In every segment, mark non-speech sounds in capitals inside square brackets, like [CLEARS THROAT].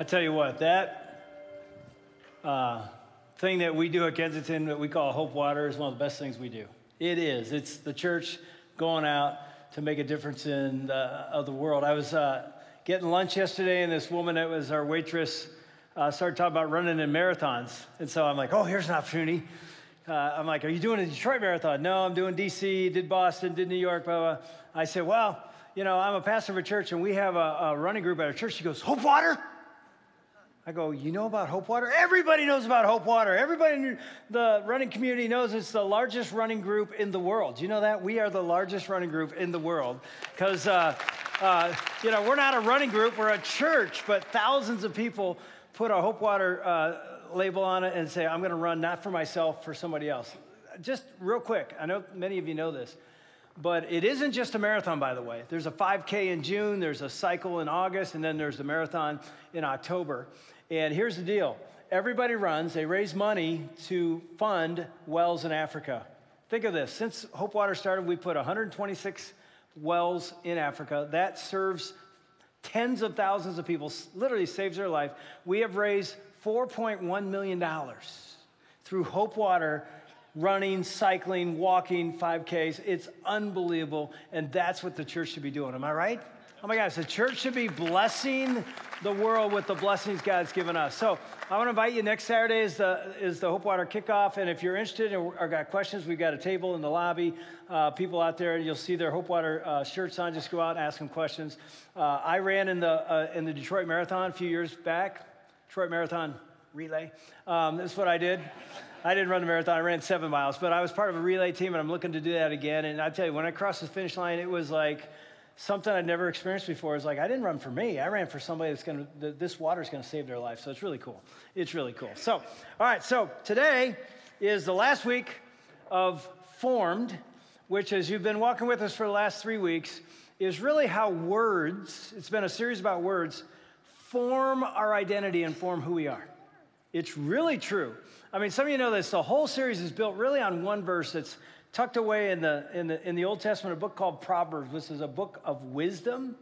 I tell you what, that uh, thing that we do at Kensington that we call Hope Water is one of the best things we do. It is. It's the church going out to make a difference in the, of the world. I was uh, getting lunch yesterday, and this woman that was our waitress uh, started talking about running in marathons. And so I'm like, oh, here's an opportunity. Uh, I'm like, are you doing a Detroit marathon? No, I'm doing DC, did Boston, did New York, blah, blah. I said, well, you know, I'm a pastor of a church, and we have a, a running group at our church. She goes, Hope Water? I go, you know about Hope Water? Everybody knows about Hope Water. Everybody in the running community knows it's the largest running group in the world. You know that? We are the largest running group in the world because, uh, uh, you know, we're not a running group, we're a church, but thousands of people put a Hope Water uh, label on it and say, I'm going to run not for myself, for somebody else. Just real quick, I know many of you know this. But it isn't just a marathon, by the way. There's a 5K in June, there's a cycle in August, and then there's the marathon in October. And here's the deal everybody runs, they raise money to fund wells in Africa. Think of this since Hope Water started, we put 126 wells in Africa. That serves tens of thousands of people, literally saves their life. We have raised $4.1 million through Hope Water running, cycling, walking 5Ks. It's unbelievable. And that's what the church should be doing. Am I right? Oh my gosh, the church should be blessing the world with the blessings God's given us. So I want to invite you next Saturday is the, is the Hope Water kickoff. And if you're interested or, got questions, we've got a table in the lobby. Uh, people out there, you'll see their Hope Water uh, shirts on. Just go out and ask them questions. Uh, I ran in the, uh, in the Detroit Marathon a few years back, Detroit Marathon relay. Um, that's what I did. I didn't run the marathon. I ran seven miles, but I was part of a relay team, and I'm looking to do that again. And I tell you, when I crossed the finish line, it was like something I'd never experienced before. It's like I didn't run for me. I ran for somebody that's to. This water is to save their life. So it's really cool. It's really cool. So, all right. So today is the last week of Formed, which, as you've been walking with us for the last three weeks, is really how words. It's been a series about words form our identity and form who we are. It's really true. I mean, some of you know this. The whole series is built really on one verse that's tucked away in the, in the, in the Old Testament, a book called Proverbs, which is a book of wisdom.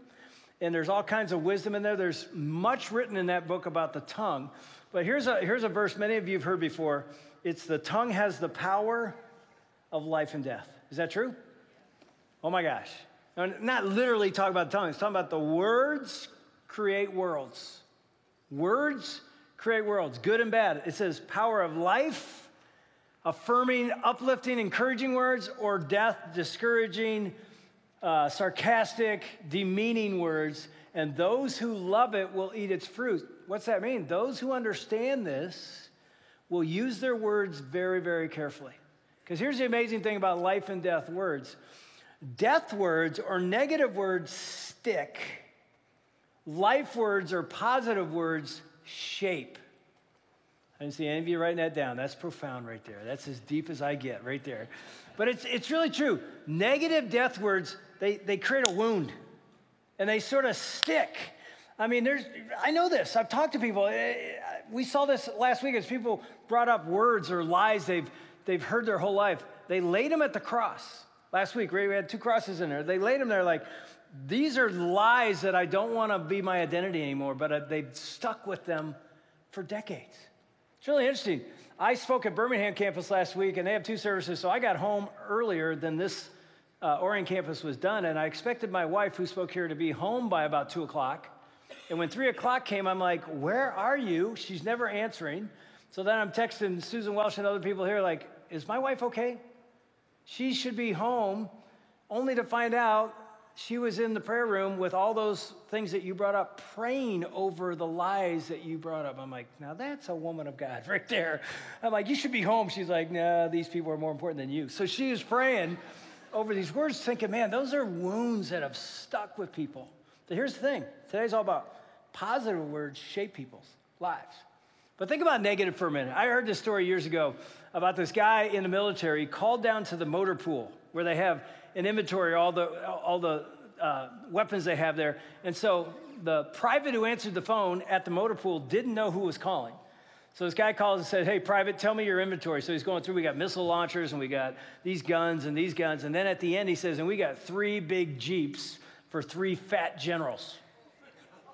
And there's all kinds of wisdom in there. There's much written in that book about the tongue. But here's a, here's a verse many of you have heard before. It's the tongue has the power of life and death. Is that true? Oh my gosh. Now, not literally talking about the tongue, it's talking about the words create worlds. Words create worlds, good and bad. It says power of life, affirming, uplifting, encouraging words, or death, discouraging, uh, sarcastic, demeaning words. And those who love it will eat its fruit. What's that mean? Those who understand this will use their words very, very carefully. Because here's the amazing thing about life and death words death words or negative words stick, life words or positive words shape. I didn't see any of you writing that down. That's profound right there. That's as deep as I get right there. But it's, it's really true. Negative death words, they, they create a wound and they sort of stick. I mean, there's, I know this. I've talked to people. Eh, we saw this last week as people brought up words or lies they've, they've heard their whole life. They laid them at the cross. Last week, we had two crosses in there. They laid them there like, these are lies that I don't want to be my identity anymore, but uh, they've stuck with them for decades. It's really interesting. I spoke at Birmingham campus last week, and they have two services, so I got home earlier than this uh, Orion campus was done, and I expected my wife, who spoke here, to be home by about 2 o'clock. And when 3 o'clock came, I'm like, Where are you? She's never answering. So then I'm texting Susan Welsh and other people here, like, Is my wife okay? She should be home, only to find out she was in the prayer room with all those things that you brought up, praying over the lies that you brought up. I'm like, now that's a woman of God [LAUGHS] right there. I'm like, you should be home. She's like, nah, these people are more important than you. So she was praying over these words, thinking, man, those are wounds that have stuck with people. So here's the thing today's all about positive words shape people's lives. But think about negative for a minute. I heard this story years ago about this guy in the military called down to the motor pool where they have an inventory all the all the uh, weapons they have there. And so the private who answered the phone at the motor pool didn't know who was calling. So this guy calls and said, Hey, private, tell me your inventory. So he's going through, we got missile launchers and we got these guns and these guns. And then at the end, he says, And we got three big Jeeps for three fat generals.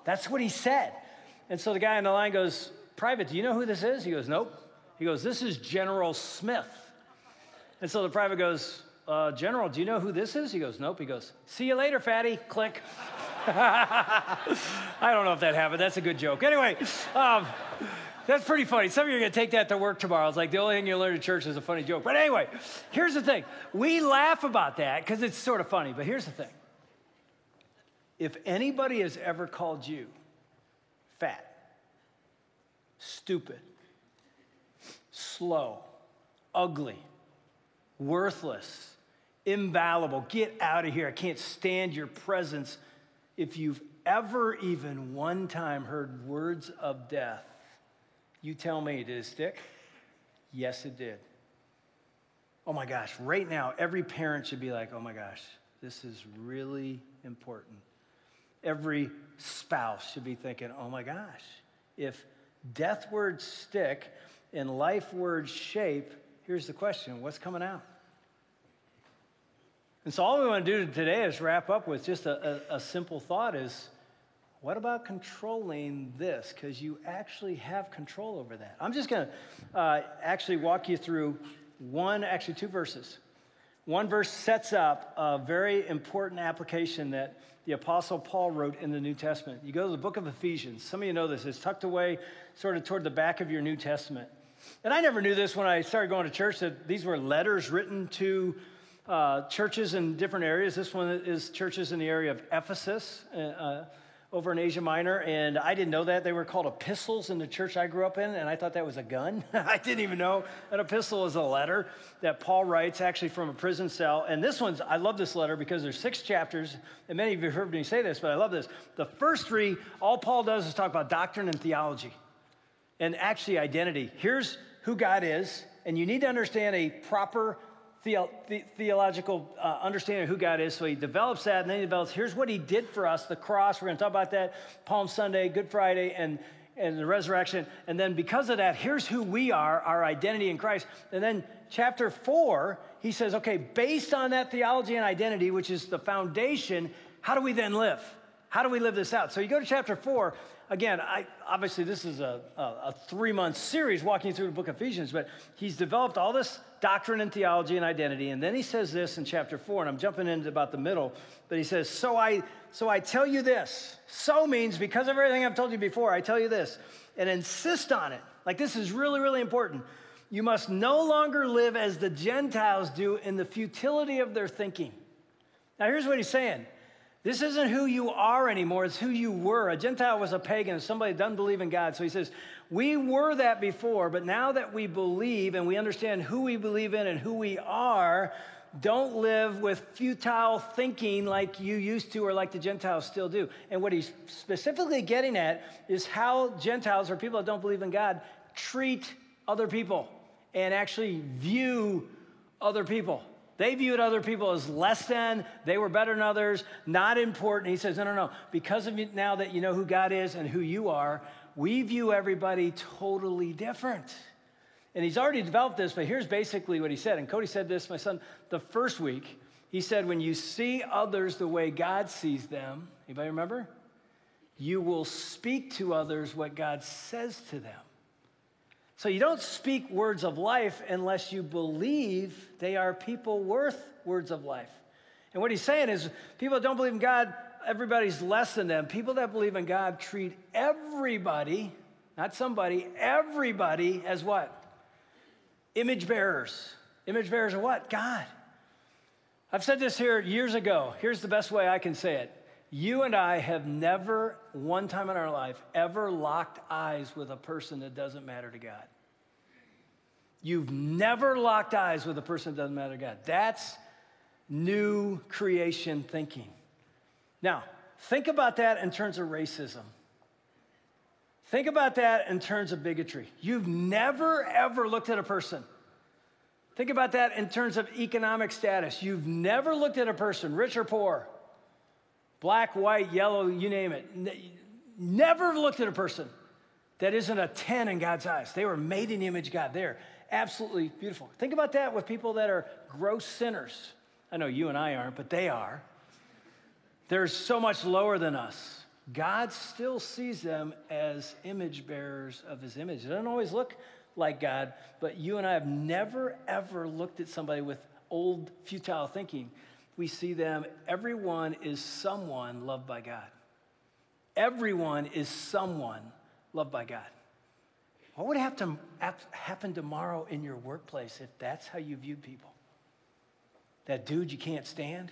That's what he said. And so the guy on the line goes, Private, do you know who this is? He goes, Nope. He goes, This is General Smith. And so the private goes, uh, General, do you know who this is? He goes, Nope. He goes, See you later, fatty. Click. [LAUGHS] I don't know if that happened. That's a good joke. Anyway, um, that's pretty funny. Some of you are going to take that to work tomorrow. It's like the only thing you learn at church is a funny joke. But anyway, here's the thing we laugh about that because it's sort of funny. But here's the thing if anybody has ever called you fat, stupid, slow, ugly, worthless, invaluable, get out of here. I can't stand your presence. If you've ever even one time heard words of death, you tell me, did it stick? Yes, it did. Oh my gosh, right now, every parent should be like, oh my gosh, this is really important. Every spouse should be thinking, oh my gosh, if death words stick and life words shape, here's the question what's coming out? And so all we want to do today is wrap up with just a, a, a simple thought is what about controlling this? Because you actually have control over that. I'm just going to uh, actually walk you through one, actually two verses. One verse sets up a very important application that the Apostle Paul wrote in the New Testament. You go to the book of Ephesians. Some of you know this. It's tucked away sort of toward the back of your New Testament. And I never knew this when I started going to church that these were letters written to uh, churches in different areas. This one is churches in the area of Ephesus. Uh, over in Asia Minor, and I didn't know that. They were called epistles in the church I grew up in, and I thought that was a gun. [LAUGHS] I didn't even know an epistle is a letter that Paul writes actually from a prison cell. And this one's, I love this letter because there's six chapters, and many of you have heard me say this, but I love this. The first three, all Paul does is talk about doctrine and theology and actually identity. Here's who God is, and you need to understand a proper the, theological uh, understanding of who God is. So he develops that, and then he develops here's what he did for us the cross. We're going to talk about that Palm Sunday, Good Friday, and, and the resurrection. And then because of that, here's who we are, our identity in Christ. And then chapter four, he says, okay, based on that theology and identity, which is the foundation, how do we then live? How do we live this out? So you go to chapter four. Again, I, obviously, this is a, a, a three month series walking through the book of Ephesians, but he's developed all this doctrine and theology and identity. And then he says this in chapter four, and I'm jumping into about the middle, but he says, So I so I tell you this. So means because of everything I've told you before, I tell you this, and insist on it. Like this is really, really important. You must no longer live as the Gentiles do in the futility of their thinking. Now, here's what he's saying this isn't who you are anymore, it's who you were. A Gentile was a pagan, somebody doesn't believe in God. So he says, We were that before, but now that we believe and we understand who we believe in and who we are, don't live with futile thinking like you used to or like the Gentiles still do. And what he's specifically getting at is how Gentiles or people that don't believe in God treat other people and actually view other people. They viewed other people as less than, they were better than others, not important. He says, no, no, no. Because of now that you know who God is and who you are, we view everybody totally different. And he's already developed this, but here's basically what he said. And Cody said this, my son, the first week. He said, when you see others the way God sees them, anybody remember? You will speak to others what God says to them. So you don't speak words of life unless you believe they are people worth words of life. And what he's saying is people that don't believe in God, everybody's less than them. People that believe in God treat everybody, not somebody, everybody as what? Image bearers. Image bearers of what? God. I've said this here years ago. Here's the best way I can say it. You and I have never, one time in our life, ever locked eyes with a person that doesn't matter to God. You've never locked eyes with a person that doesn't matter to God. That's new creation thinking. Now, think about that in terms of racism. Think about that in terms of bigotry. You've never, ever looked at a person. Think about that in terms of economic status. You've never looked at a person, rich or poor black, white, yellow, you name it. Never looked at a person that isn't a 10 in God's eyes. They were made in the image of God. They're absolutely beautiful. Think about that with people that are gross sinners. I know you and I aren't, but they are. They're so much lower than us. God still sees them as image bearers of his image. It doesn't always look like God, but you and I have never, ever looked at somebody with old, futile thinking. We see them, everyone is someone loved by God. Everyone is someone loved by God. What would have to happen tomorrow in your workplace if that's how you view people? That dude you can't stand,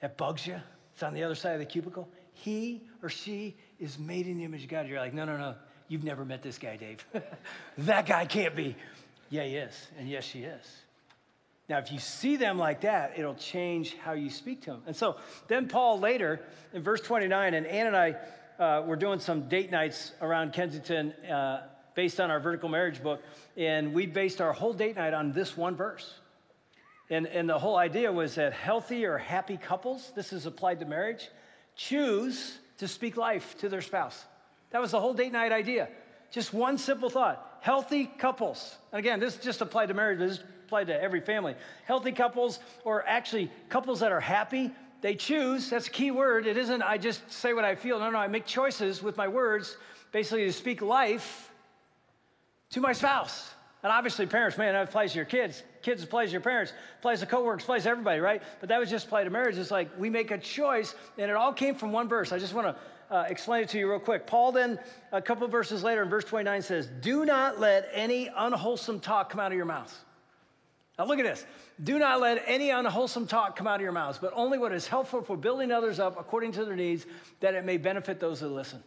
that bugs you, it's on the other side of the cubicle. He or she is made in the image of God. You're like, no, no, no, you've never met this guy, Dave. [LAUGHS] that guy can't be. Yeah, he is. And yes, she is. Now, if you see them like that, it'll change how you speak to them. And so then Paul later in verse 29, and Ann and I uh, were doing some date nights around Kensington uh, based on our vertical marriage book, and we based our whole date night on this one verse. And, and the whole idea was that healthy or happy couples, this is applied to marriage, choose to speak life to their spouse. That was the whole date night idea. Just one simple thought. Healthy couples. And again, this just applied to marriage, but this applied to every family. Healthy couples, or actually couples that are happy, they choose. That's a key word. It isn't I just say what I feel. No, no, I make choices with my words, basically to speak life to my spouse. And obviously, parents, man, that applies to your kids. Kids applies to your parents, applies to coworkers, applies to everybody, right? But that was just applied to marriage. It's like we make a choice, and it all came from one verse. I just want to uh, explain it to you real quick. Paul then, a couple verses later in verse 29 says, Do not let any unwholesome talk come out of your mouth. Now look at this. Do not let any unwholesome talk come out of your mouths, but only what is helpful for building others up according to their needs, that it may benefit those who listen.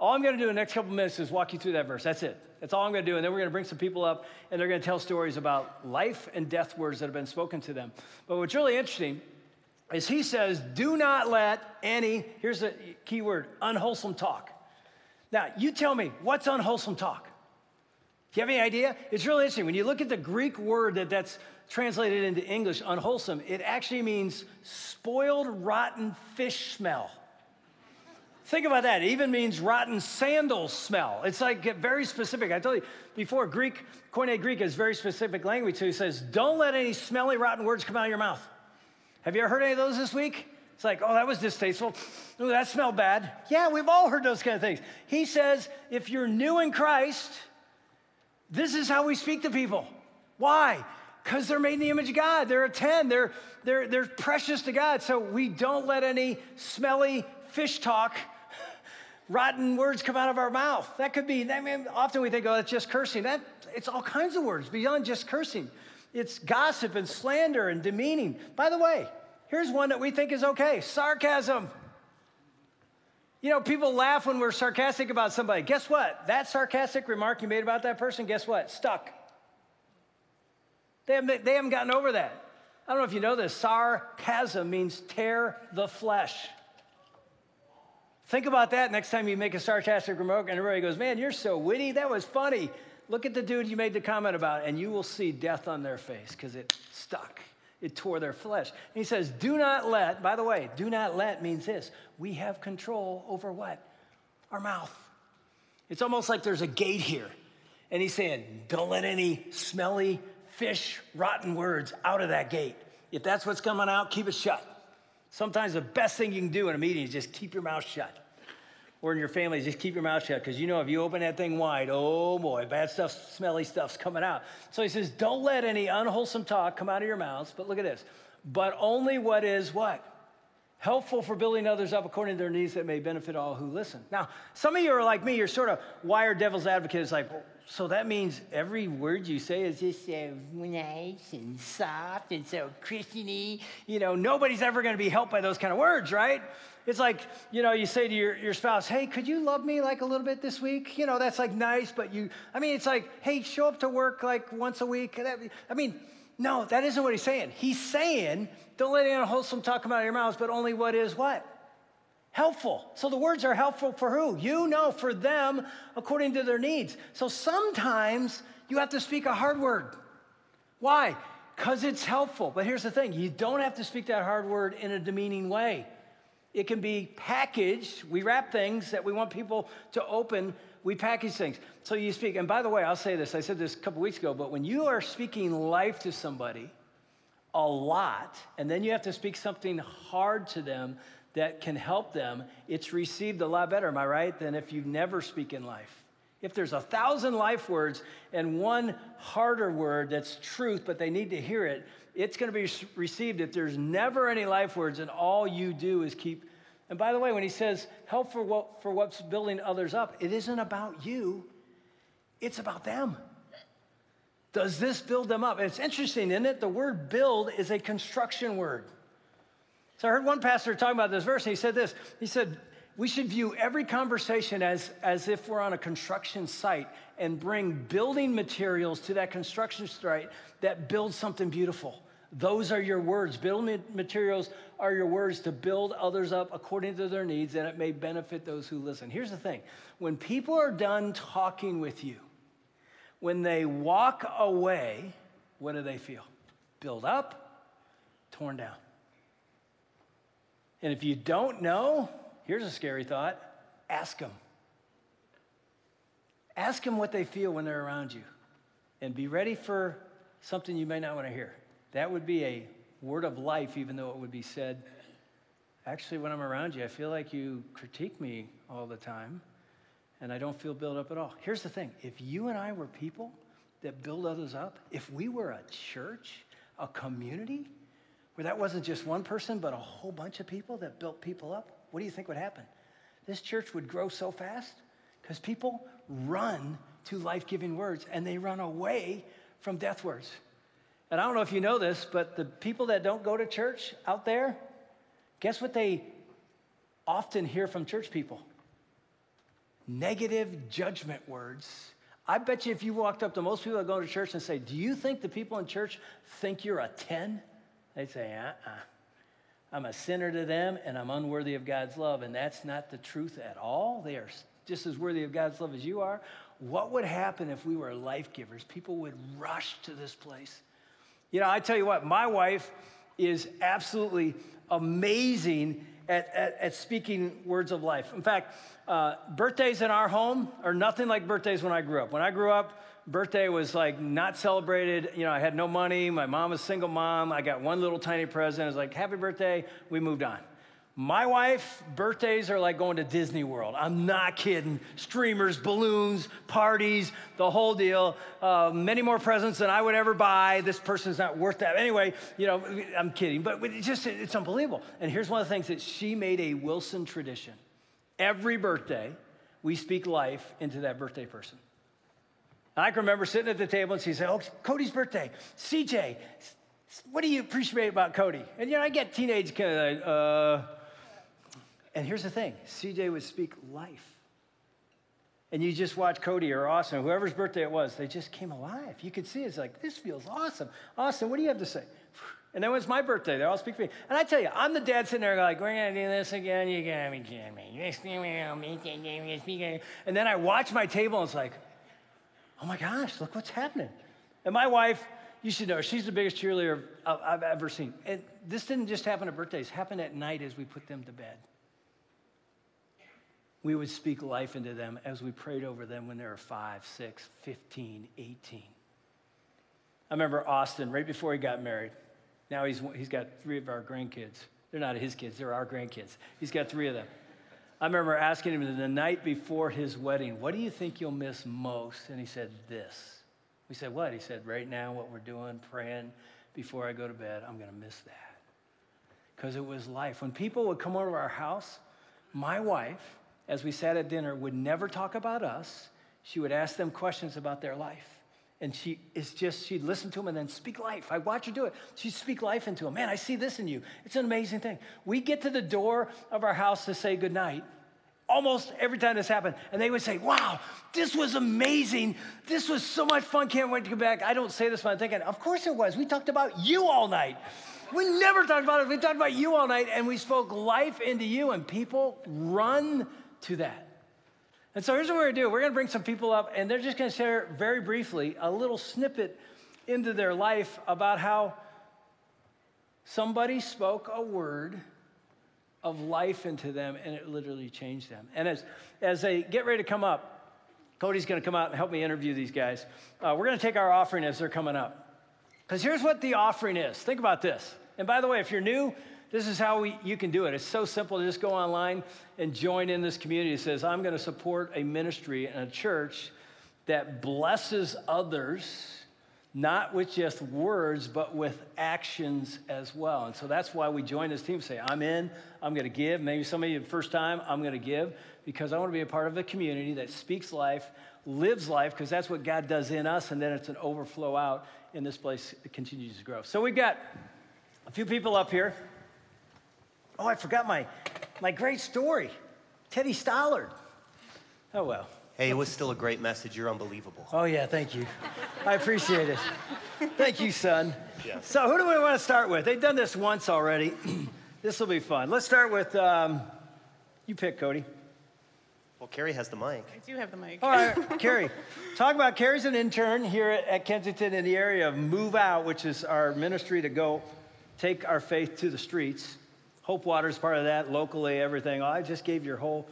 All I'm going to do in the next couple minutes is walk you through that verse. That's it. That's all I'm going to do. And then we're going to bring some people up and they're going to tell stories about life and death words that have been spoken to them. But what's really interesting is he says, do not let any, here's a key word, unwholesome talk. Now, you tell me, what's unwholesome talk? Do you have any idea? It's really interesting. When you look at the Greek word that that's translated into English, unwholesome, it actually means spoiled, rotten fish smell. Think about that. It even means rotten sandals smell. It's like very specific. I told you before, Greek, Koine Greek is very specific language. So he says, don't let any smelly, rotten words come out of your mouth. Have you ever heard any of those this week? It's like, oh, that was distasteful. Oh, that smelled bad. Yeah, we've all heard those kind of things. He says, if you're new in Christ, this is how we speak to people. Why? Because they're made in the image of God. They're a 10. They're, they're, they're precious to God. So we don't let any smelly fish talk [LAUGHS] rotten words come out of our mouth. That could be, I mean, often we think, oh, it's just cursing. That, it's all kinds of words beyond just cursing. It's gossip and slander and demeaning. By the way, here's one that we think is okay sarcasm. You know, people laugh when we're sarcastic about somebody. Guess what? That sarcastic remark you made about that person, guess what? Stuck. They haven't, they haven't gotten over that. I don't know if you know this. Sarcasm means tear the flesh. Think about that next time you make a sarcastic remark and everybody goes, Man, you're so witty. That was funny. Look at the dude you made the comment about, and you will see death on their face because it stuck. It tore their flesh. And he says, Do not let, by the way, do not let means this we have control over what? Our mouth. It's almost like there's a gate here. And he's saying, Don't let any smelly fish, rotten words out of that gate. If that's what's coming out, keep it shut. Sometimes the best thing you can do in a meeting is just keep your mouth shut. Or in your family, just keep your mouth shut because you know if you open that thing wide, oh boy, bad stuff, smelly stuff's coming out. So he says, don't let any unwholesome talk come out of your mouths. But look at this. But only what is what? Helpful for building others up according to their needs that may benefit all who listen. Now, some of you are like me, you're sort of wired devil's advocate. It's like, so that means every word you say is just so nice and soft and so Christiany. You know, nobody's ever going to be helped by those kind of words, right? It's like, you know, you say to your, your spouse, hey, could you love me like a little bit this week? You know, that's like nice, but you, I mean, it's like, hey, show up to work like once a week. I mean, no, that isn't what he's saying. He's saying, don't let any unwholesome talk come out of your mouths, but only what is what? Helpful. So the words are helpful for who? You know, for them according to their needs. So sometimes you have to speak a hard word. Why? Because it's helpful. But here's the thing you don't have to speak that hard word in a demeaning way. It can be packaged. We wrap things that we want people to open. We package things. So you speak. And by the way, I'll say this. I said this a couple weeks ago, but when you are speaking life to somebody, a lot, and then you have to speak something hard to them that can help them, it's received a lot better, am I right, than if you never speak in life. If there's a thousand life words and one harder word that's truth, but they need to hear it, it's going to be received if there's never any life words and all you do is keep. And by the way, when he says help for, what, for what's building others up, it isn't about you, it's about them. Does this build them up? It's interesting, isn't it? The word build is a construction word. So I heard one pastor talking about this verse, and he said this. He said, We should view every conversation as, as if we're on a construction site and bring building materials to that construction site that build something beautiful. Those are your words. Building materials are your words to build others up according to their needs, and it may benefit those who listen. Here's the thing when people are done talking with you, when they walk away, what do they feel? Build up, torn down. And if you don't know, here's a scary thought ask them. Ask them what they feel when they're around you. And be ready for something you may not want to hear. That would be a word of life, even though it would be said, actually, when I'm around you, I feel like you critique me all the time, and I don't feel built up at all. Here's the thing if you and I were people that build others up, if we were a church, a community, where that wasn't just one person, but a whole bunch of people that built people up, what do you think would happen? This church would grow so fast because people run to life giving words and they run away from death words. And I don't know if you know this, but the people that don't go to church out there, guess what they often hear from church people? Negative judgment words. I bet you if you walked up to most people that go to church and say, Do you think the people in church think you're a 10? They'd say, Uh uh-uh. uh. I'm a sinner to them and I'm unworthy of God's love. And that's not the truth at all. They are just as worthy of God's love as you are. What would happen if we were life givers? People would rush to this place. You know, I tell you what, my wife is absolutely amazing at, at, at speaking words of life. In fact, uh, birthdays in our home are nothing like birthdays when I grew up. When I grew up, birthday was like not celebrated. You know, I had no money. My mom was single mom. I got one little tiny present. It was like, happy birthday. We moved on. My wife, birthdays are like going to Disney World. I'm not kidding. Streamers, balloons, parties, the whole deal. Uh, many more presents than I would ever buy. This person's not worth that. Anyway, you know, I'm kidding, but it's just, it's unbelievable. And here's one of the things that she made a Wilson tradition. Every birthday, we speak life into that birthday person. I can remember sitting at the table and she said, Oh, Cody's birthday. CJ, what do you appreciate about Cody? And you know, I get teenage kind of uh, and here's the thing CJ would speak life. And you just watch Cody or Austin, whoever's birthday it was, they just came alive. You could see it's like, this feels awesome. Austin, what do you have to say? And then it's my birthday, they all speak for me. And I tell you, I'm the dad sitting there like, we're going to do this again. You're going got me kidding me. [LAUGHS] And then I watch my table and it's like, oh my gosh, look what's happening. And my wife, you should know, she's the biggest cheerleader I've ever seen. And this didn't just happen at birthdays, happened at night as we put them to bed. We would speak life into them as we prayed over them when they were 5, 6, 15, 18. I remember Austin, right before he got married, now he's, he's got three of our grandkids. They're not his kids, they're our grandkids. He's got three of them. I remember asking him the night before his wedding, What do you think you'll miss most? And he said, This. We said, What? He said, Right now, what we're doing, praying before I go to bed, I'm going to miss that. Because it was life. When people would come over to our house, my wife, as we sat at dinner, would never talk about us. She would ask them questions about their life. And she is just, she'd listen to him and then speak life. I watch her do it. She'd speak life into him. Man, I see this in you. It's an amazing thing. We get to the door of our house to say goodnight almost every time this happened. And they would say, Wow, this was amazing. This was so much fun. Can't wait to come back. I don't say this, but I'm thinking, Of course it was. We talked about you all night. We never talked about it. We talked about you all night and we spoke life into you, and people run to that. And so here's what we're going to do we're going to bring some people up, and they're just going to share very briefly a little snippet into their life about how somebody spoke a word of life into them and it literally changed them. And as, as they get ready to come up, Cody's going to come out and help me interview these guys. Uh, we're going to take our offering as they're coming up. Because here's what the offering is. Think about this. And by the way, if you're new, this is how we, you can do it. It's so simple to just go online and join in this community. It says, I'm going to support a ministry and a church that blesses others, not with just words, but with actions as well. And so that's why we join this team. Say, I'm in, I'm going to give. Maybe some of you, the first time, I'm going to give because I want to be a part of a community that speaks life, lives life, because that's what God does in us, and then it's an overflow out, and this place continues to grow. So we've got a few people up here. Oh, I forgot my, my great story Teddy Stallard. Oh, well. Hey, it was still a great message. You're unbelievable. Oh, yeah, thank you. I appreciate it. Thank you, son. Yes. So, who do we want to start with? They've done this once already. [CLEARS THROAT] this will be fun. Let's start with um, you pick, Cody. Well, Carrie has the mic. I do have the mic. All right, Carrie. Talk about Carrie's an intern here at, at Kensington in the area of Move Out, which is our ministry to go take our faith to the streets. Hope Water's part of that, locally, everything. Oh, I just gave your whole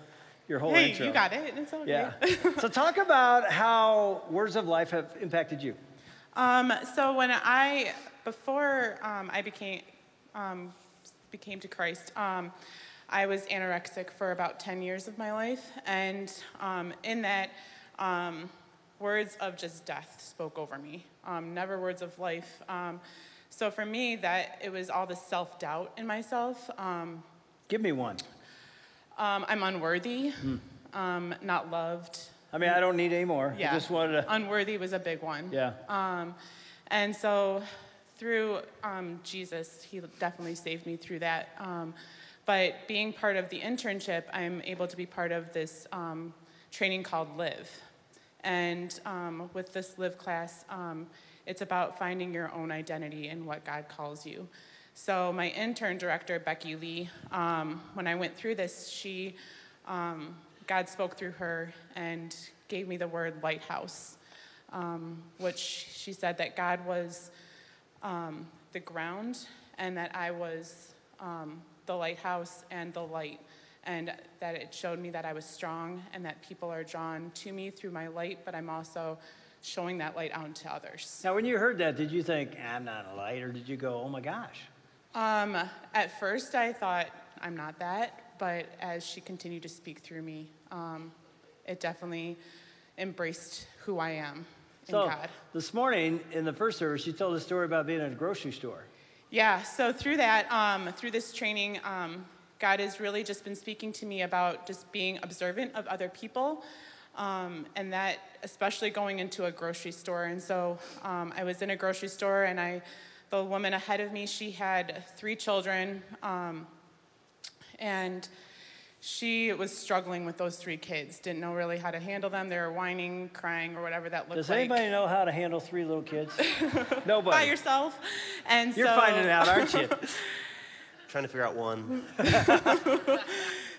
your whole hey, intro. you got it. It's okay. Yeah. [LAUGHS] so talk about how words of life have impacted you. Um, so when I before um, I became um, became to Christ, um, I was anorexic for about 10 years of my life, and um, in that, um, words of just death spoke over me. never words of life. So for me, that it was all the self doubt in myself. Give me one. Um, I'm unworthy, hmm. um, not loved. I mean, I don't need any more. Yeah. I just wanted to. Unworthy was a big one. Yeah. Um, and so through um, Jesus, he definitely saved me through that. Um, but being part of the internship, I'm able to be part of this um, training called Live. And um, with this Live class, it's about finding your own identity and what God calls you. So my intern director, Becky Lee, um, when I went through this, she, um, God spoke through her and gave me the word lighthouse, um, which she said that God was um, the ground and that I was um, the lighthouse and the light. And that it showed me that I was strong and that people are drawn to me through my light, but I'm also showing that light out to others. Now, when you heard that, did you think, I'm not a light, or did you go, oh my gosh? Um, at first, I thought I'm not that, but as she continued to speak through me, um, it definitely embraced who I am so, in God. This morning in the first service, you told a story about being at a grocery store. Yeah, so through that, um, through this training, um, God has really just been speaking to me about just being observant of other people. Um, and that, especially going into a grocery store. And so um, I was in a grocery store and I the woman ahead of me, she had three children, um, and she was struggling with those three kids. Didn't know really how to handle them. They were whining, crying, or whatever that looked Does like. Does anybody know how to handle three little kids? [LAUGHS] Nobody. By yourself. And so You're so, finding out, aren't you? [LAUGHS] Trying to figure out one. [LAUGHS]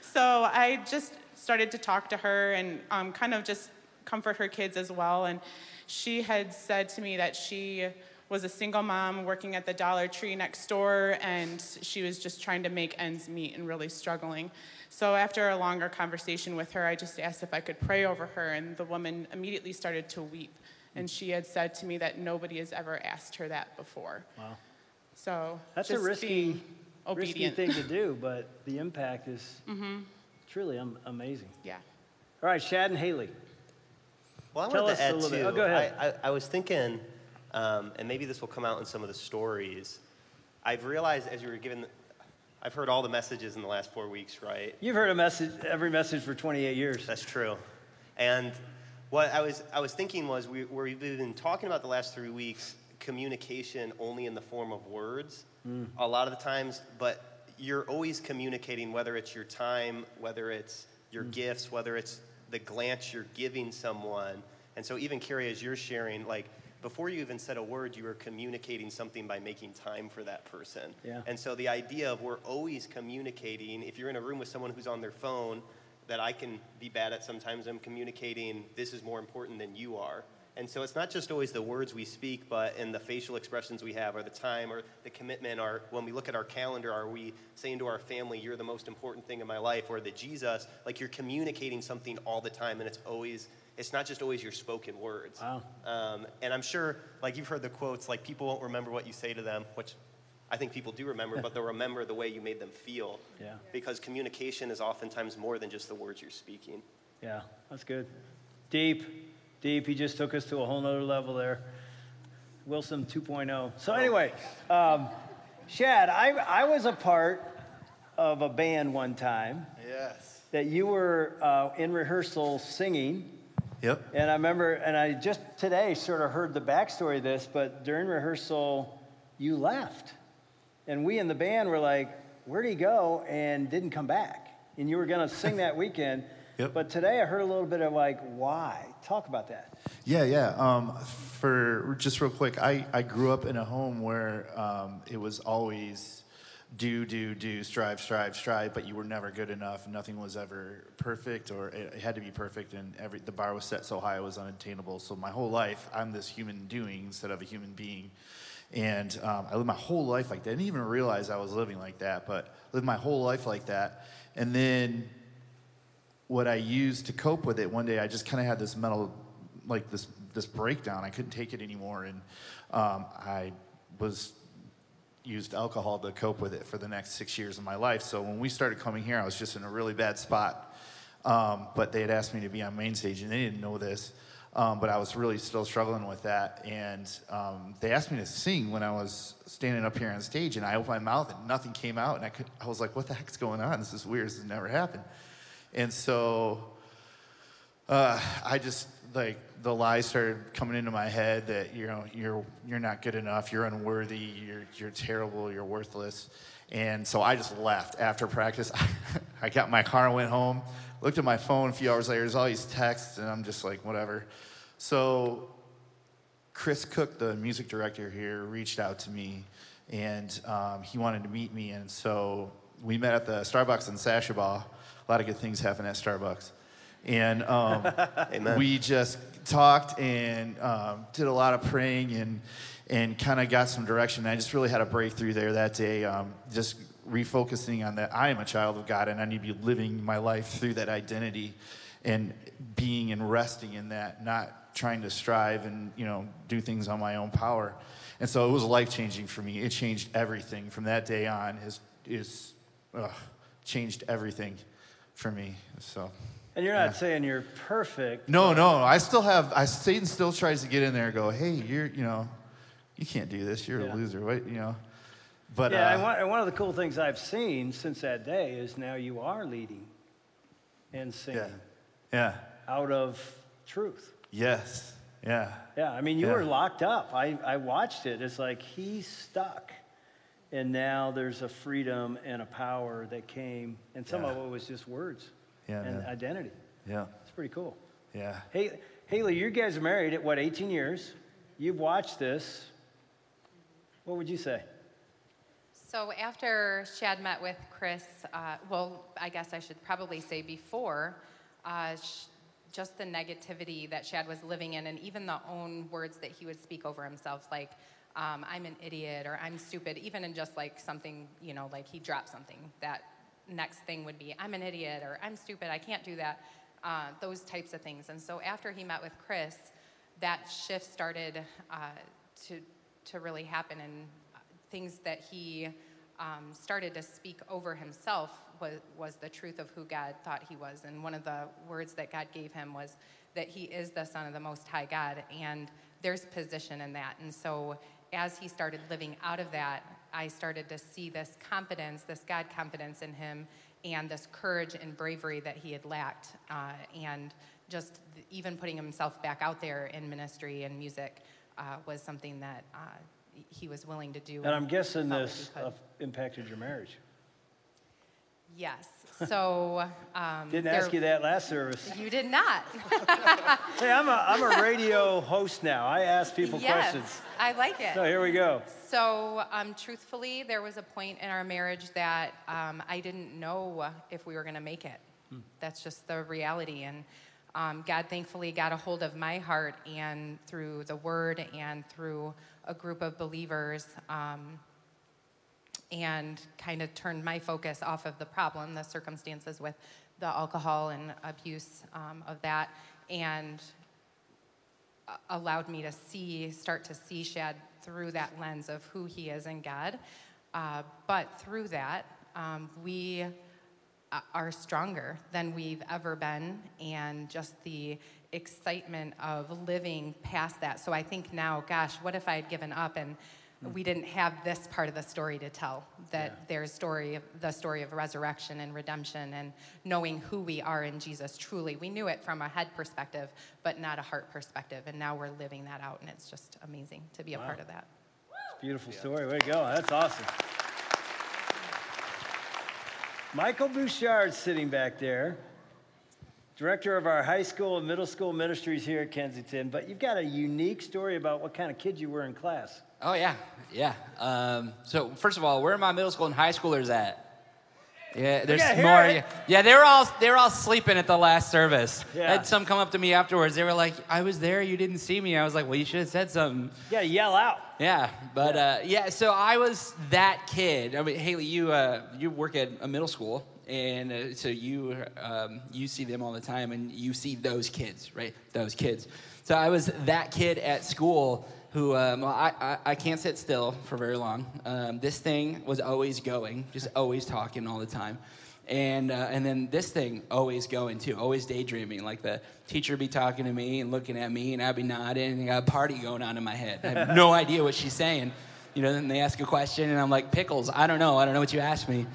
so I just started to talk to her and um, kind of just comfort her kids as well. And she had said to me that she was a single mom working at the Dollar Tree next door, and she was just trying to make ends meet and really struggling. So, after a longer conversation with her, I just asked if I could pray over her, and the woman immediately started to weep. And she had said to me that nobody has ever asked her that before. Wow. So, that's a risky, risky thing to do, but the impact is mm-hmm. Truly am- amazing. Yeah. All right, Shad and Haley. Well, I Tell wanted to add too. Oh, go ahead. I, I, I was thinking um, and maybe this will come out in some of the stories. I've realized as you were given, I've heard all the messages in the last four weeks, right? You've heard a message, every message for 28 years. That's true. And what I was, I was thinking was we, we've been talking about the last three weeks communication only in the form of words mm. a lot of the times, but you're always communicating, whether it's your time, whether it's your mm. gifts, whether it's the glance you're giving someone. And so, even Carrie, as you're sharing, like, before you even said a word, you were communicating something by making time for that person. Yeah. And so the idea of we're always communicating, if you're in a room with someone who's on their phone, that I can be bad at sometimes, I'm communicating, this is more important than you are. And so it's not just always the words we speak, but in the facial expressions we have, or the time, or the commitment, or when we look at our calendar, are we saying to our family, You're the most important thing in my life, or the Jesus, like you're communicating something all the time, and it's always it's not just always your spoken words. Wow. Um, and I'm sure, like you've heard the quotes, like people won't remember what you say to them, which I think people do remember, but they'll remember the way you made them feel. Yeah. Because communication is oftentimes more than just the words you're speaking. Yeah, that's good. Deep, deep. He just took us to a whole nother level there. Wilson 2.0. So anyway, um, Shad, I, I was a part of a band one time Yes. that you were uh, in rehearsal singing. Yep. And I remember, and I just today sort of heard the backstory of this, but during rehearsal, you left. And we in the band were like, where'd he go? And didn't come back. And you were going to sing that [LAUGHS] weekend. Yep. But today I heard a little bit of like, why? Talk about that. Yeah, yeah. Um, for just real quick, I, I grew up in a home where um, it was always do, do, do, strive, strive, strive, but you were never good enough. Nothing was ever perfect, or it, it had to be perfect, and every the bar was set so high it was unattainable. So my whole life, I'm this human doing instead of a human being. And um, I lived my whole life like that. I didn't even realize I was living like that, but lived my whole life like that. And then what I used to cope with it one day, I just kind of had this mental, like this this breakdown. I couldn't take it anymore, and um, I was used alcohol to cope with it for the next six years of my life. So when we started coming here, I was just in a really bad spot. Um, but they had asked me to be on main stage, and they didn't know this. Um, but I was really still struggling with that, and um, they asked me to sing when I was standing up here on stage, and I opened my mouth and nothing came out, and I could, I was like, "What the heck's going on? This is weird. This has never happened." And so uh, I just like the lies started coming into my head that you know you're you're not good enough, you're unworthy, you're you're terrible, you're worthless, and so I just left after practice. [LAUGHS] I got my car and went home. Looked at my phone a few hours later. There's all these texts, and I'm just like, whatever. So Chris Cook, the music director here, reached out to me, and um, he wanted to meet me, and so we met at the Starbucks in Sashabaw. A lot of good things happen at Starbucks, and um, [LAUGHS] we just talked and um, did a lot of praying and and kind of got some direction. I just really had a breakthrough there that day, um, just refocusing on that I am a child of God and I need to be living my life through that identity and being and resting in that, not trying to strive and you know do things on my own power. And so it was life changing for me. It changed everything from that day on. Is is uh, changed everything for me. So. And you're not saying you're perfect. No, no, I still have. I Satan still tries to get in there and go, "Hey, you're, you know, you can't do this. You're Yeah. a loser." What, you know? But Yeah, uh, and, one, and one of the cool things I've seen since that day is now you are leading and singing yeah, yeah, out of truth. yes, yeah, Yeah, I mean, you Yeah. were locked up. I, I watched it. It's like he's stuck. And now there's a freedom and a power that came, and some Yeah. of it was just words Yeah, and man. identity. yeah, It's pretty cool. yeah. Hey, Haley, you guys are married at what, 18 years? You've watched this. What would you say? So after Shad met with Chris, uh, well, I guess I should probably say before, uh, sh- just the negativity that Shad was living in, and even the own words that he would speak over himself, like um, "I'm an idiot" or "I'm stupid," even in just like something, you know, like he dropped something. That next thing would be "I'm an idiot" or "I'm stupid." I can't do that. Uh, those types of things. And so after he met with Chris, that shift started uh, to to really happen, and uh, things that he um, started to speak over himself was, was the truth of who God thought he was. And one of the words that God gave him was that he is the Son of the Most High God, and there's position in that. And so as he started living out of that, I started to see this confidence, this God confidence in him, and this courage and bravery that he had lacked. Uh, and just even putting himself back out there in ministry and music uh, was something that uh, he was willing to do. And I'm guessing this uh, impacted your marriage. Yes. So. Um, Didn't ask you that last service. You did not. [LAUGHS] Hey, I'm a, I'm a radio host now. I ask people yes, questions. I like it. So here we go. So, um, truthfully, there was a point in our marriage that um, I didn't know if we were going to make it. That's just the reality. And um, God thankfully got a hold of my heart, and through the word and through a group of believers, um, and kind of turned my focus off of the problem, the circumstances with the alcohol and abuse um, of that, and allowed me to see, start to see Shad through that lens of who he is in God. Uh, but through that, um, we uh, are stronger than we've ever been, and just the excitement of living past that. So I think now, gosh, what if I had given up and Mm-hmm. we didn't have this part of the story to tell that Yeah. there's story the story of resurrection and redemption and knowing who we are in Jesus truly we knew it from a head perspective but not a heart perspective and now we're living that out and it's just amazing to be a part of that Beautiful story. Way to go. That's awesome. Michael bouchard sitting back there, director of our high school and middle school ministries here at Kensington. But you've got a unique story about what kind of kid you were in class. Oh yeah, yeah. Um, so first of all, where are my middle school and high schoolers at? Yeah, there's Yeah, more. it. Yeah, yeah, they were all they were all sleeping at the last service. Yeah. I had some come up to me afterwards. They were like, "I was there, you didn't see me." I was like, "Well, you should have said something." Yeah, yell out. Yeah, but uh, yeah. So I was that kid. I mean, Haley, you uh, you work at a middle school, and uh, so you um, you see them all the time, and you see those kids, right? Those kids. So I was that kid at school who um, well, I, I I can't sit still for very long. Um, this thing was always going, just always talking all the time. And, uh, and then this thing always going too, always daydreaming. Like the teacher be talking to me and looking at me, and I'd be nodding, and I got a party going on in my head. I have no idea what she's saying. You know, then they ask a question, and I'm like, pickles, I don't know. I don't know what you asked me.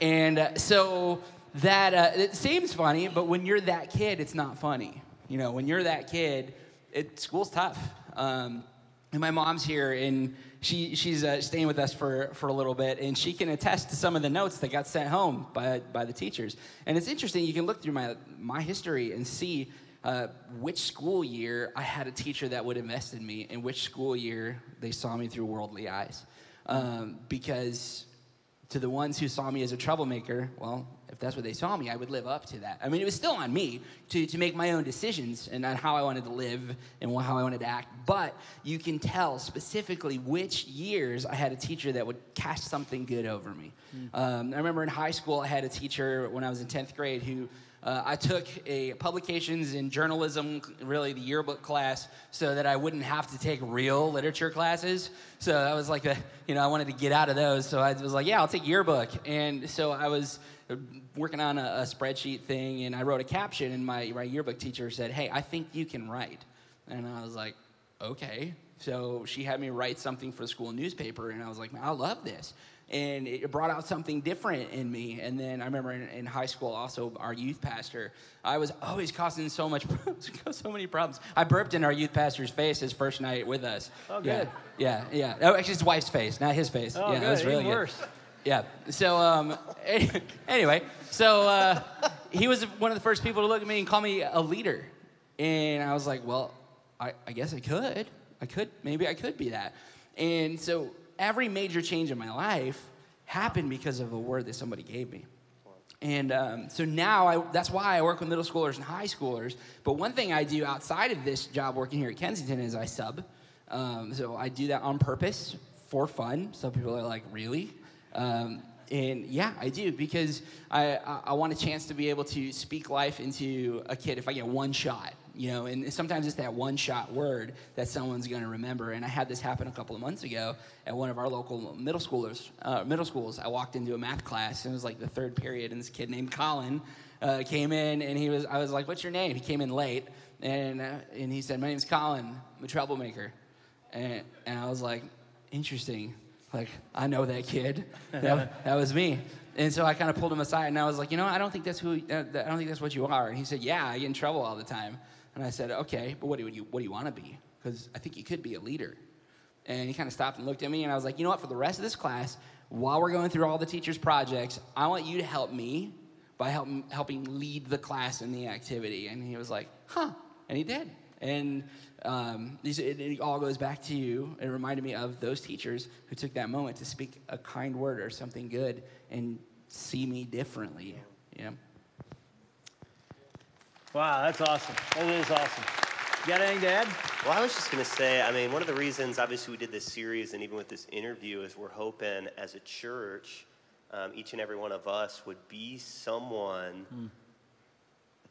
And uh, so that, uh, it seems funny, but when you're that kid, it's not funny. You know, when you're that kid, it, school's tough. Um, and my mom's here, and she, she's uh, staying with us for, for a little bit, and she can attest to some of the notes that got sent home by, by the teachers. And it's interesting, you can look through my, my history and see uh, which school year I had a teacher that would invest in me, and which school year they saw me through worldly eyes. Um, because to the ones who saw me as a troublemaker, well, if that's what they saw me, I would live up to that. I mean, it was still on me to, to make my own decisions and on how I wanted to live and how I wanted to act. But you can tell specifically which years I had a teacher that would cast something good over me. Um, I remember in high school, I had a teacher when I was in 10th grade who uh, I took a publications in journalism, really the yearbook class, so that I wouldn't have to take real literature classes. So that was like a, you know, I wanted to get out of those. So I was like, yeah, I'll take yearbook. And so I was working on a, a spreadsheet thing, and I wrote a caption, and my, my yearbook teacher said, hey, I think you can write. And I was like, okay. So she had me write something for the school newspaper, and I was like, man, I love this. And it brought out something different in me. And then I remember in, in high school, also our youth pastor, I was always causing so much, [LAUGHS] so many problems. I burped in our youth pastor's face his first night with us. Oh, yeah, good. Yeah, yeah. Oh, actually, his wife's face, not his face. Oh, yeah, good. it was really Even good. worse. Yeah. So um, [LAUGHS] anyway, so uh, he was one of the first people to look at me and call me a leader, and I was like, well, I, I guess I could. I could. Maybe I could be that. And so every major change in my life happened because of a word that somebody gave me. And um, so now I, that's why I work with middle schoolers and high schoolers. But one thing I do outside of this job working here at Kensington is I sub. Um, so I do that on purpose for fun. Some people are like, really? Um, and yeah, I do because I, I, I want a chance to be able to speak life into a kid if I get one shot, you know, and sometimes it's that one shot word that someone's going to remember. And I had this happen a couple of months ago at one of our local middle schoolers, uh, middle schools. I walked into a math class and it was like the third period, and this kid named Colin uh, came in, and he was, I was like, "What's your name?" He came in late, and uh, and he said, "My name's Colin. I'm a troublemaker," and and I was like, "Interesting." Like, I know that kid. [LAUGHS] That, that was me. And so I kind of pulled him aside and I was like, you know, I don't think that's who, uh, I don't think that's what you are. And he said, yeah, I get in trouble all the time. And I said, okay, but what do you, what do you want to be? Because I think you could be a leader. And he kind of stopped and looked at me and I was like, you know what, for the rest of this class, while we're going through all the teachers' projects, I want you to help me by help, helping lead the class in the activity. And he was like, huh. And he did. And um, it, it all goes back to you. It reminded me of those teachers who took that moment to speak a kind word or something good and see me differently. Know? Wow, that's awesome. That is awesome. You got anything to add? Well, I was just going to say, I mean, one of the reasons, obviously, we did this series and even with this interview is we're hoping as a church, um, each and every one of us would be someone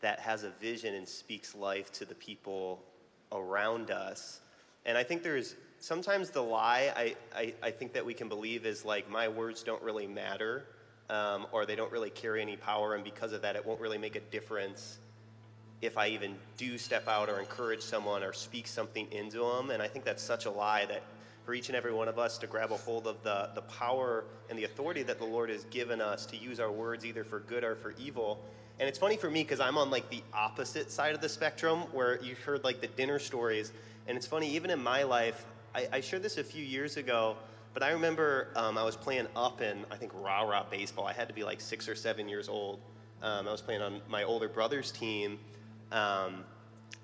that has a vision and speaks life to the people around us. And I think there's sometimes the lie I, I, I think that we can believe is like, my words don't really matter, um, or they don't really carry any power, and because of that, it won't really make a difference if I even do step out or encourage someone or speak something into them. And I think that's such a lie that for each and every one of us to grab a hold of the, the power and the authority that the Lord has given us to use our words either for good or for evil. And it's funny for me because I'm on like the opposite side of the spectrum where you heard like the dinner stories. And it's funny, even in my life, I, I shared this a few years ago, but I remember um, I was playing up in, I think, rah rah baseball. I had to be like six or seven years old. Um, I was playing on my older brother's team. Um,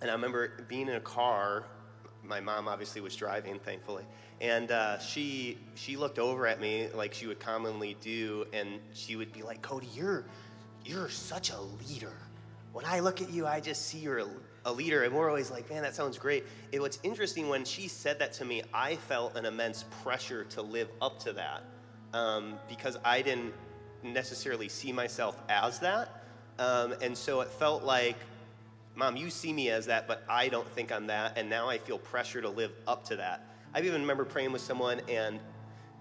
and I remember being in a car. My mom obviously was driving, thankfully, and uh, she she looked over at me like she would commonly do, and she would be like, "Cody, you're you're such a leader. When I look at you, I just see you're a, a leader." And we're always like, "Man, that sounds great." It, what's interesting when she said that to me, I felt an immense pressure to live up to that um, because I didn't necessarily see myself as that, um, and so it felt like Mom, you see me as that, but I don't think I'm that, and now I feel pressure to live up to that. I even remember praying with someone, and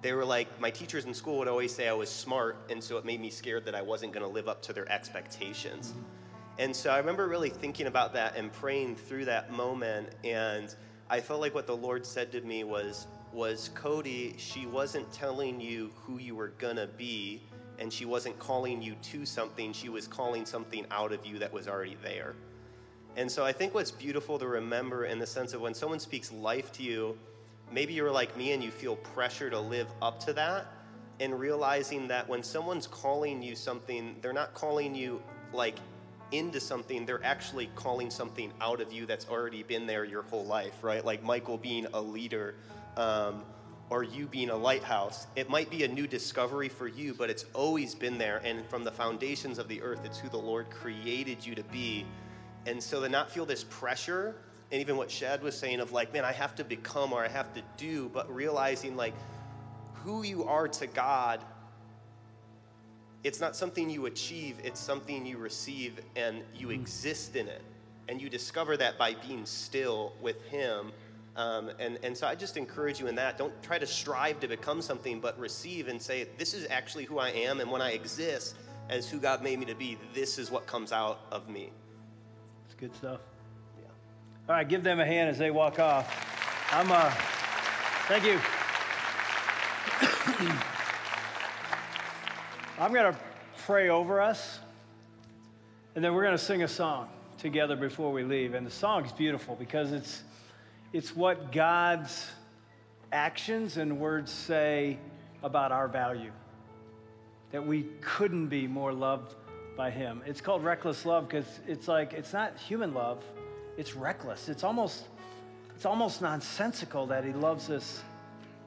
they were like, my teachers in school would always say I was smart, and so it made me scared that I wasn't going to live up to their expectations. And so I remember really thinking about that and praying through that moment, and I felt like what the Lord said to me was, was Cody, she wasn't telling you who you were going to be, and she wasn't calling you to something, she was calling something out of you that was already there. And so I think what's beautiful to remember in the sense of when someone speaks life to you, maybe you're like me and you feel pressure to live up to that, and realizing that when someone's calling you something, they're not calling you like into something, they're actually calling something out of you that's already been there your whole life, right? Like Michael being a leader. Um, or you being a lighthouse. It might be a new discovery for you, but it's always been there. And from the foundations of the earth, it's who the Lord created you to be. And so to not feel this pressure, and even what Shad was saying of like, man, I have to become or I have to do, but realizing like who you are to God, it's not something you achieve, it's something you receive and you mm. exist in it. And you discover that by being still with Him. Um, and, and so I just encourage you in that. Don't try to strive to become something, but receive and say, This is actually who I am. And when I exist as who God made me to be, this is what comes out of me. Good stuff. Yeah. All right, give them a hand as they walk off. I'm, uh, thank you. [COUGHS] I'm to pray over us, and then we're to sing a song together before we leave. And the song is beautiful because it's, it's what God's actions and words say about our value. That we couldn't be more loved by him. It's called reckless love because it's like it's not human love, it's reckless. It's almost it's almost nonsensical that he loves us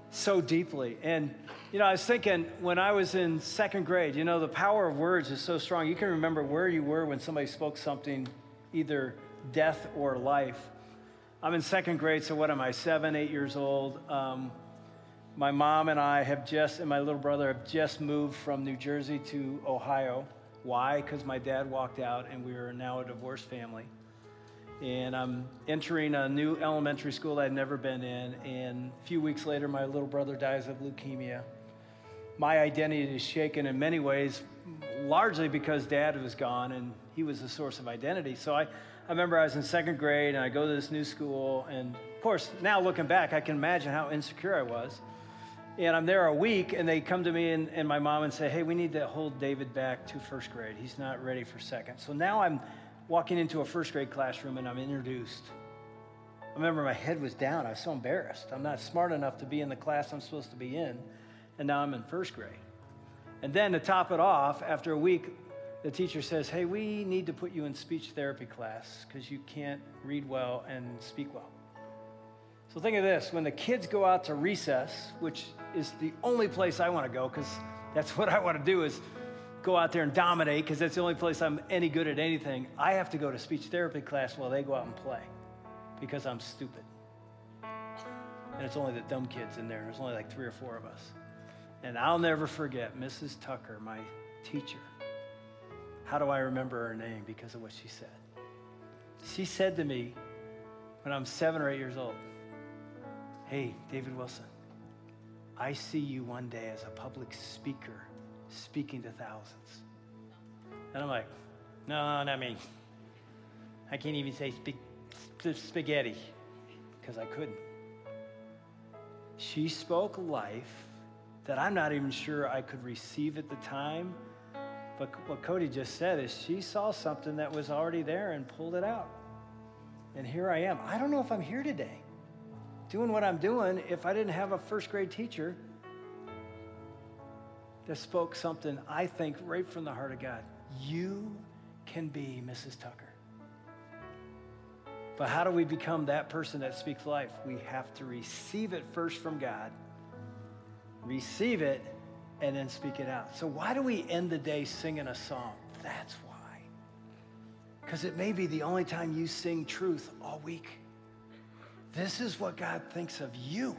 so deeply. And you know, I was thinking when I was in second grade, you know, the power of words is so strong. You can remember where you were when somebody spoke something, either death or life. I'm in second grade, so what am I, seven, eight years old? Um, my mom and I have just, and my little brother have just moved from New Jersey to Ohio. Why? Because my dad walked out and we are now a divorced family. And I'm entering a new elementary school I'd never been in. And a few weeks later, my little brother dies of leukemia. My identity is shaken in many ways, largely because dad was gone and he was the source of identity. So I, I remember I was in second grade and I go to this new school. And of course, now looking back, I can imagine how insecure I was. And I'm there a week, and they come to me and, and my mom and say, Hey, we need to hold David back to first grade. He's not ready for second. So now I'm walking into a first grade classroom and I'm introduced. I remember my head was down. I was so embarrassed. I'm not smart enough to be in the class I'm supposed to be in, and now I'm in first grade. And then to top it off, after a week, the teacher says, Hey, we need to put you in speech therapy class because you can't read well and speak well. So think of this when the kids go out to recess, which is the only place I want to go because that's [LAUGHS] what I want to do is go out there and dominate because that's the only place I'm any good at anything. I have to go to speech therapy class while they go out and play because I'm stupid. And it's only the dumb kids in there. There's only like three or four of us. And I'll never forget Mrs. Tucker, my teacher. How do I remember her name? Because of what she said. She said to me when I'm seven or eight years old, Hey, David Wilson, I see you one day as a public speaker speaking to thousands. And I'm like, No, not me. I can't even say sp- spaghetti because I couldn't. She spoke life that I'm not even sure I could receive at the time. But what Cody just said is she saw something that was already there and pulled it out. And here I am. I don't know if I'm here today doing what I'm doing if I didn't have a first grade teacher that spoke something I think right from the heart of God. You can be Mrs. Tucker. But how do we become that person that speaks life? We have to receive it first from God, receive it, and then speak it out. So, why do we end the day singing a song? That's why. Because it may be the only time you sing truth all week. This is what God thinks of you.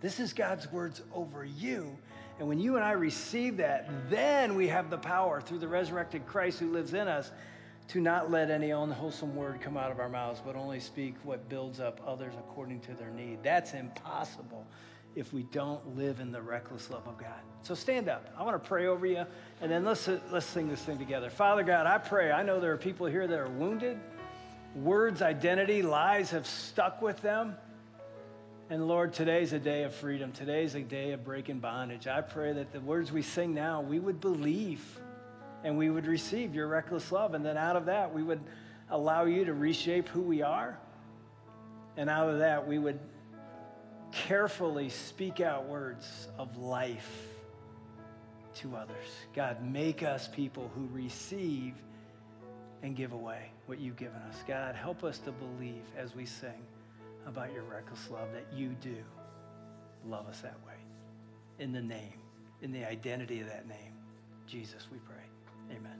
This is God's words over you. And when you and I receive that, then we have the power through the resurrected Christ who lives in us to not let any unwholesome word come out of our mouths, but only speak what builds up others according to their need. That's impossible if we don't live in the reckless love of God. So stand up. I want to pray over you, and then let's, let's sing this thing together. Father God, I pray. I know there are people here that are wounded. Words, identity, lies have stuck with them. And Lord, today's a day of freedom. Today's a day of breaking bondage. I pray that the words we sing now, we would believe and we would receive your reckless love. And then out of that, we would allow you to reshape who we are. And out of that, we would carefully speak out words of life to others. God, make us people who receive and give away what you've given us. God, help us to believe as we sing about your reckless love that you do love us that way. In the name, in the identity of that name, Jesus, we pray. Amen.